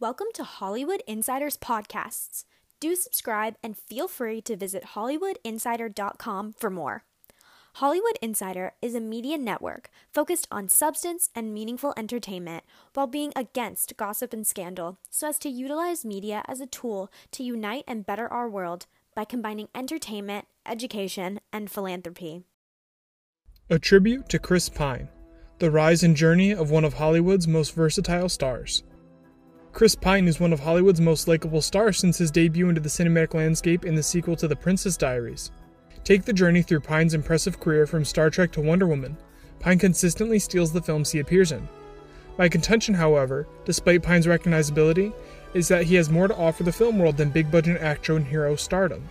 Welcome to Hollywood Insiders Podcasts. Do subscribe and feel free to visit HollywoodInsider.com for more. Hollywood Insider is a media network focused on substance and meaningful entertainment while being against gossip and scandal so as to utilize media as a tool to unite and better our world by combining entertainment, education, and philanthropy. A tribute to Chris Pine, the rise and journey of one of Hollywood's most versatile stars. Chris Pine is one of Hollywood's most likable stars since his debut into the cinematic landscape in the sequel to The Princess Diaries. Take the journey through Pine's impressive career from Star Trek to Wonder Woman. Pine consistently steals the films he appears in. My contention, however, despite Pine's recognizability, is that he has more to offer the film world than big budget action and hero stardom.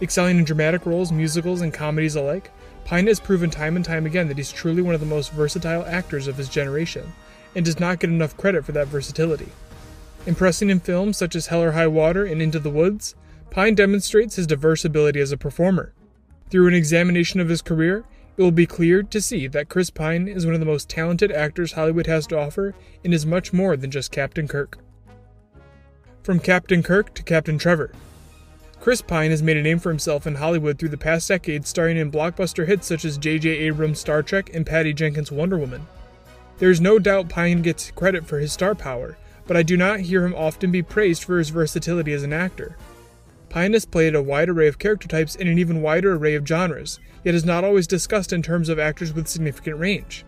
Excelling in dramatic roles, musicals, and comedies alike, Pine has proven time and time again that he's truly one of the most versatile actors of his generation, and does not get enough credit for that versatility. Impressing in films such as Hell or High Water and Into the Woods, Pine demonstrates his diverse ability as a performer. Through an examination of his career, it will be clear to see that Chris Pine is one of the most talented actors Hollywood has to offer and is much more than just Captain Kirk. From Captain Kirk to Captain Trevor. Chris Pine has made a name for himself in Hollywood through the past decade, starring in blockbuster hits such as J.J. Abrams' Star Trek and Patty Jenkins' Wonder Woman. There is no doubt Pine gets credit for his star power, but I do not hear him often be praised for his versatility as an actor. Pine has played a wide array of character types in an even wider array of genres, yet is not always discussed in terms of actors with significant range.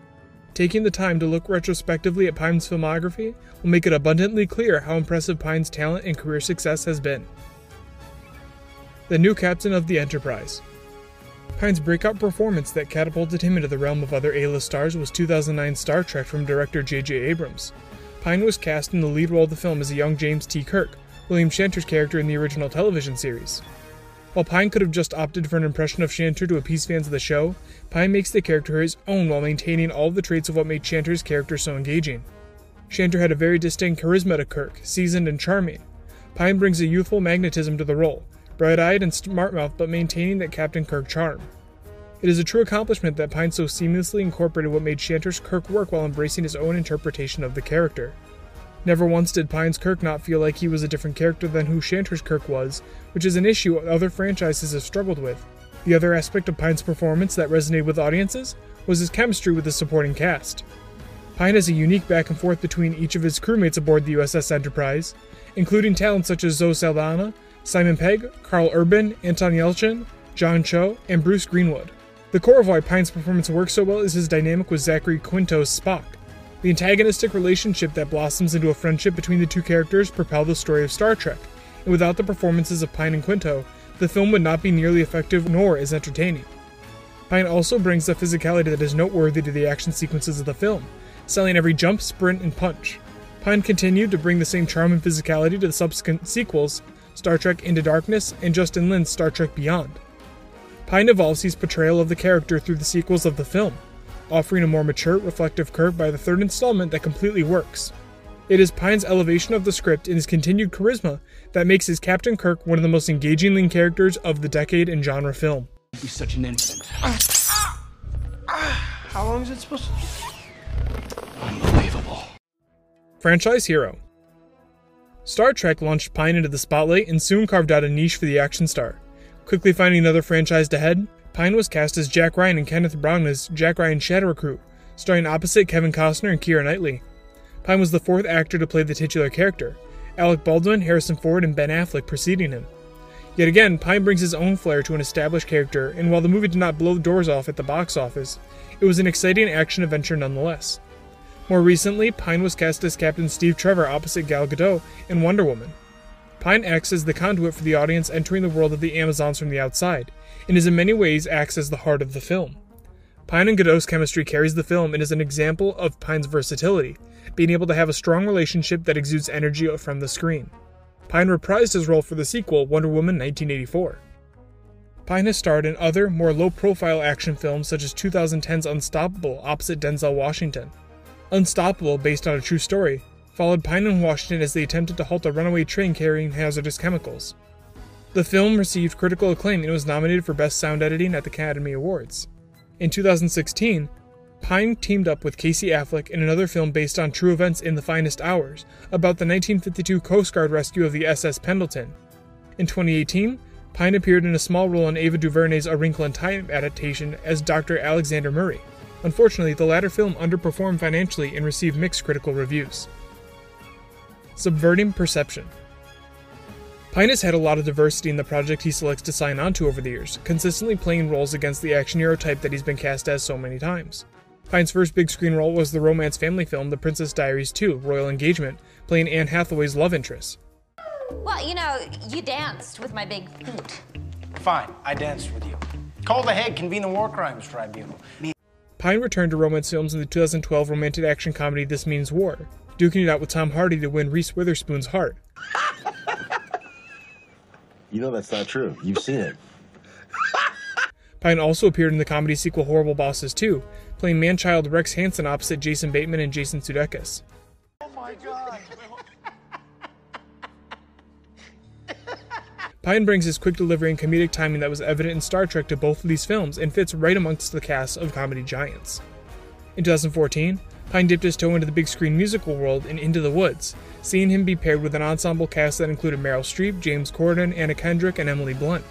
Taking the time to look retrospectively at Pine's filmography will make it abundantly clear how impressive Pine's talent and career success has been the new captain of the Enterprise. Pine's breakout performance that catapulted him into the realm of other A-list stars was 2009 Star Trek from director J.J. Abrams. Pine was cast in the lead role of the film as a young James T. Kirk, William Shatner's character in the original television series. While Pine could have just opted for an impression of Shatner to appease fans of the show, Pine makes the character his own while maintaining all of the traits of what made Shatner's character so engaging. Shatner had a very distinct charisma to Kirk, seasoned and charming. Pine brings a youthful magnetism to the role, bright eyed and smart mouthed, but maintaining that Captain Kirk charm. It is a true accomplishment that Pine so seamlessly incorporated what made Shatner's Kirk work while embracing his own interpretation of the character. Never once did Pine's Kirk not feel like he was a different character than who Shatner's Kirk was, which is an issue other franchises have struggled with. The other aspect of Pine's performance that resonated with audiences was his chemistry with the supporting cast. Pine has a unique back and forth between each of his crewmates aboard the USS Enterprise, including talents such as Zoe Saldana, Simon Pegg, Karl Urban, Anton Yelchin, John Cho, and Bruce Greenwood. The core of why Pine's performance works so well is his dynamic with Zachary Quinto's Spock. The antagonistic relationship that blossoms into a friendship between the two characters propel the story of Star Trek, and without the performances of Pine and Quinto, the film would not be nearly effective nor as entertaining. Pine also brings a physicality that is noteworthy to the action sequences of the film, selling every jump, sprint, and punch. Pine continued to bring the same charm and physicality to the subsequent sequels, Star Trek Into Darkness, and Justin Lin's Star Trek Beyond. Pine evolves his portrayal of the character through the sequels of the film, offering a more mature, reflective curve by the third installment that completely works. It is Pine's elevation of the script and his continued charisma that makes his Captain Kirk one of the most engaging lean characters of the decade in genre film. He's such an infant. How long is it supposed to Unbelievable. Franchise Hero Star Trek launched Pine into the spotlight and soon carved out a niche for the action star. Quickly finding another franchise to head, Pine was cast as Jack Ryan and Kenneth Branagh's Jack Ryan Shadow Recruit, starring opposite Kevin Costner and Keira Knightley. Pine was the fourth actor to play the titular character, Alec Baldwin, Harrison Ford, and Ben Affleck preceding him. Yet again, Pine brings his own flair to an established character, and while the movie did not blow the doors off at the box office, it was an exciting action adventure nonetheless. More recently, Pine was cast as Captain Steve Trevor opposite Gal Gadot in Wonder Woman. Pine acts as the conduit for the audience entering the world of the Amazons from the outside, and is in many ways acts as the heart of the film. Pine and Gadot's chemistry carries the film and is an example of Pine's versatility, being able to have a strong relationship that exudes energy from the screen. Pine reprised his role for the sequel, Wonder Woman 1984. Pine has starred in other, more low profile action films such as 2010's Unstoppable opposite Denzel Washington. Unstoppable, based on a true story, followed Pine and Washington as they attempted to halt a runaway train carrying hazardous chemicals. The film received critical acclaim and was nominated for Best Sound Editing at the Academy Awards. In 2016, Pine teamed up with Casey Affleck in another film based on true events in The Finest Hours about the 1952 Coast Guard rescue of the SS Pendleton. In 2018, Pine appeared in a small role in Ava DuVernay's A Wrinkle in Time adaptation as Dr. Alexander Murray. Unfortunately, the latter film underperformed financially and received mixed critical reviews. Subverting Perception Pine has had a lot of diversity in the project he selects to sign on to over the years, consistently playing roles against the action hero type that he's been cast as so many times. Pine's first big screen role was the romance family film The Princess Diaries 2 Royal Engagement, playing Anne Hathaway's love interest. Well, you know, you danced with my big feet. Fine, I danced with you. Call the Hague, convene the War Crimes Tribunal. Me Pine returned to romance films in the 2012 romantic action comedy This Means War, duking it out with Tom Hardy to win Reese Witherspoon's heart. You know that's not true. You've seen it. Pine also appeared in the comedy sequel Horrible Bosses 2, playing man-child Rex Hanson opposite Jason Bateman and Jason Sudeikis. Oh my god. Pine brings his quick delivery and comedic timing that was evident in Star Trek to both of these films and fits right amongst the cast of comedy giants. In 2014, Pine dipped his toe into the big screen musical world in Into the Woods, seeing him be paired with an ensemble cast that included Meryl Streep, James Corden, Anna Kendrick, and Emily Blunt.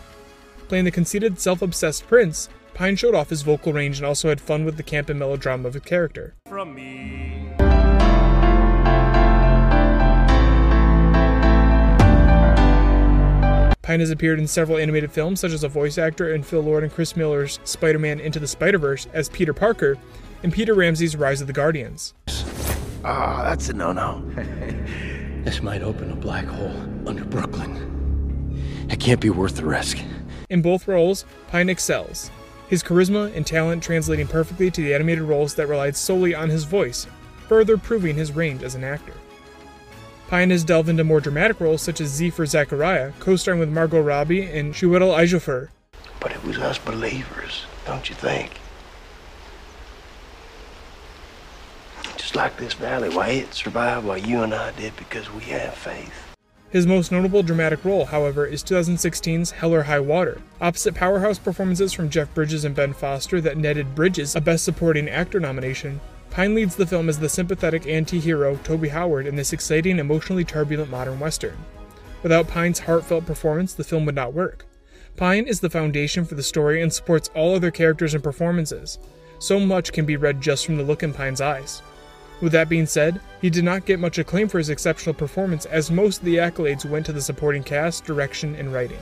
Playing the conceited, self obsessed prince, Pine showed off his vocal range and also had fun with the camp and melodrama of his character. from me. Pine has appeared in several animated films, such as a voice actor in Phil Lord and Chris Miller's Spider Man Into the Spider Verse as Peter Parker, and Peter Ramsey's Rise of the Guardians. Ah, that's a no-no. This might open a black hole under Brooklyn. It can't be worth the risk. In both roles, Pine excels, his charisma and talent translating perfectly to the animated roles that relied solely on his voice, further proving his range as an actor. Pine has delved into more dramatic roles such as Z for Zachariah, co-starring with Margot Robbie and Chiwetel Ejiofor, But it was us believers, don't you think? Like this valley, why it survived, why you and I did, because we have faith. His most notable dramatic role, however, is 2016's Hell or High Water. Opposite powerhouse performances from Jeff Bridges and Ben Foster that netted Bridges a Best Supporting Actor nomination, Pine leads the film as the sympathetic anti hero Toby Howard in this exciting, emotionally turbulent modern western. Without Pine's heartfelt performance, the film would not work. Pine is the foundation for the story and supports all other characters and performances. So much can be read just from the look in Pine's eyes. With that being said, he did not get much acclaim for his exceptional performance, as most of the accolades went to the supporting cast, direction, and writing.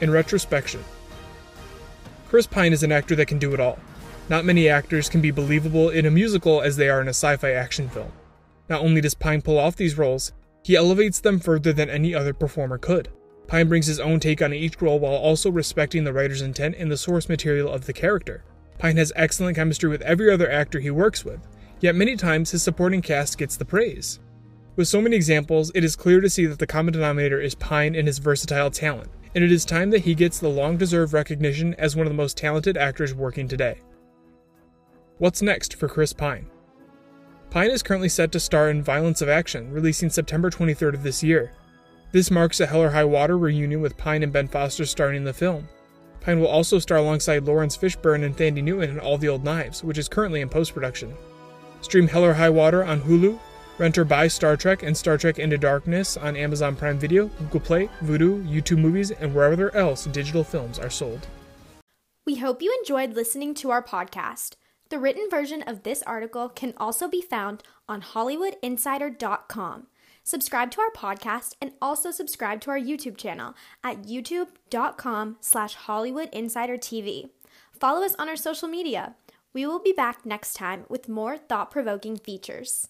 In retrospection, Chris Pine is an actor that can do it all. Not many actors can be believable in a musical as they are in a sci fi action film. Not only does Pine pull off these roles, he elevates them further than any other performer could. Pine brings his own take on each role while also respecting the writer's intent and the source material of the character. Pine has excellent chemistry with every other actor he works with, yet many times his supporting cast gets the praise. With so many examples, it is clear to see that the common denominator is Pine and his versatile talent, and it is time that he gets the long deserved recognition as one of the most talented actors working today. What's next for Chris Pine? Pine is currently set to star in Violence of Action, releasing September 23rd of this year. This marks a Hell or High Water reunion with Pine and Ben Foster starring in the film. Pine will also star alongside Laurence Fishburne and Thandie Newton in All the Old Knives, which is currently in post production. Stream Hell or High Water on Hulu, rent or buy Star Trek and Star Trek Into Darkness on Amazon Prime Video, Google Play, Vudu, YouTube Movies, and wherever else digital films are sold. We hope you enjoyed listening to our podcast. The written version of this article can also be found on HollywoodInsider.com. Subscribe to our podcast and also subscribe to our YouTube channel at youtube.com slash HollywoodInsiderTV. Follow us on our social media. We will be back next time with more thought-provoking features.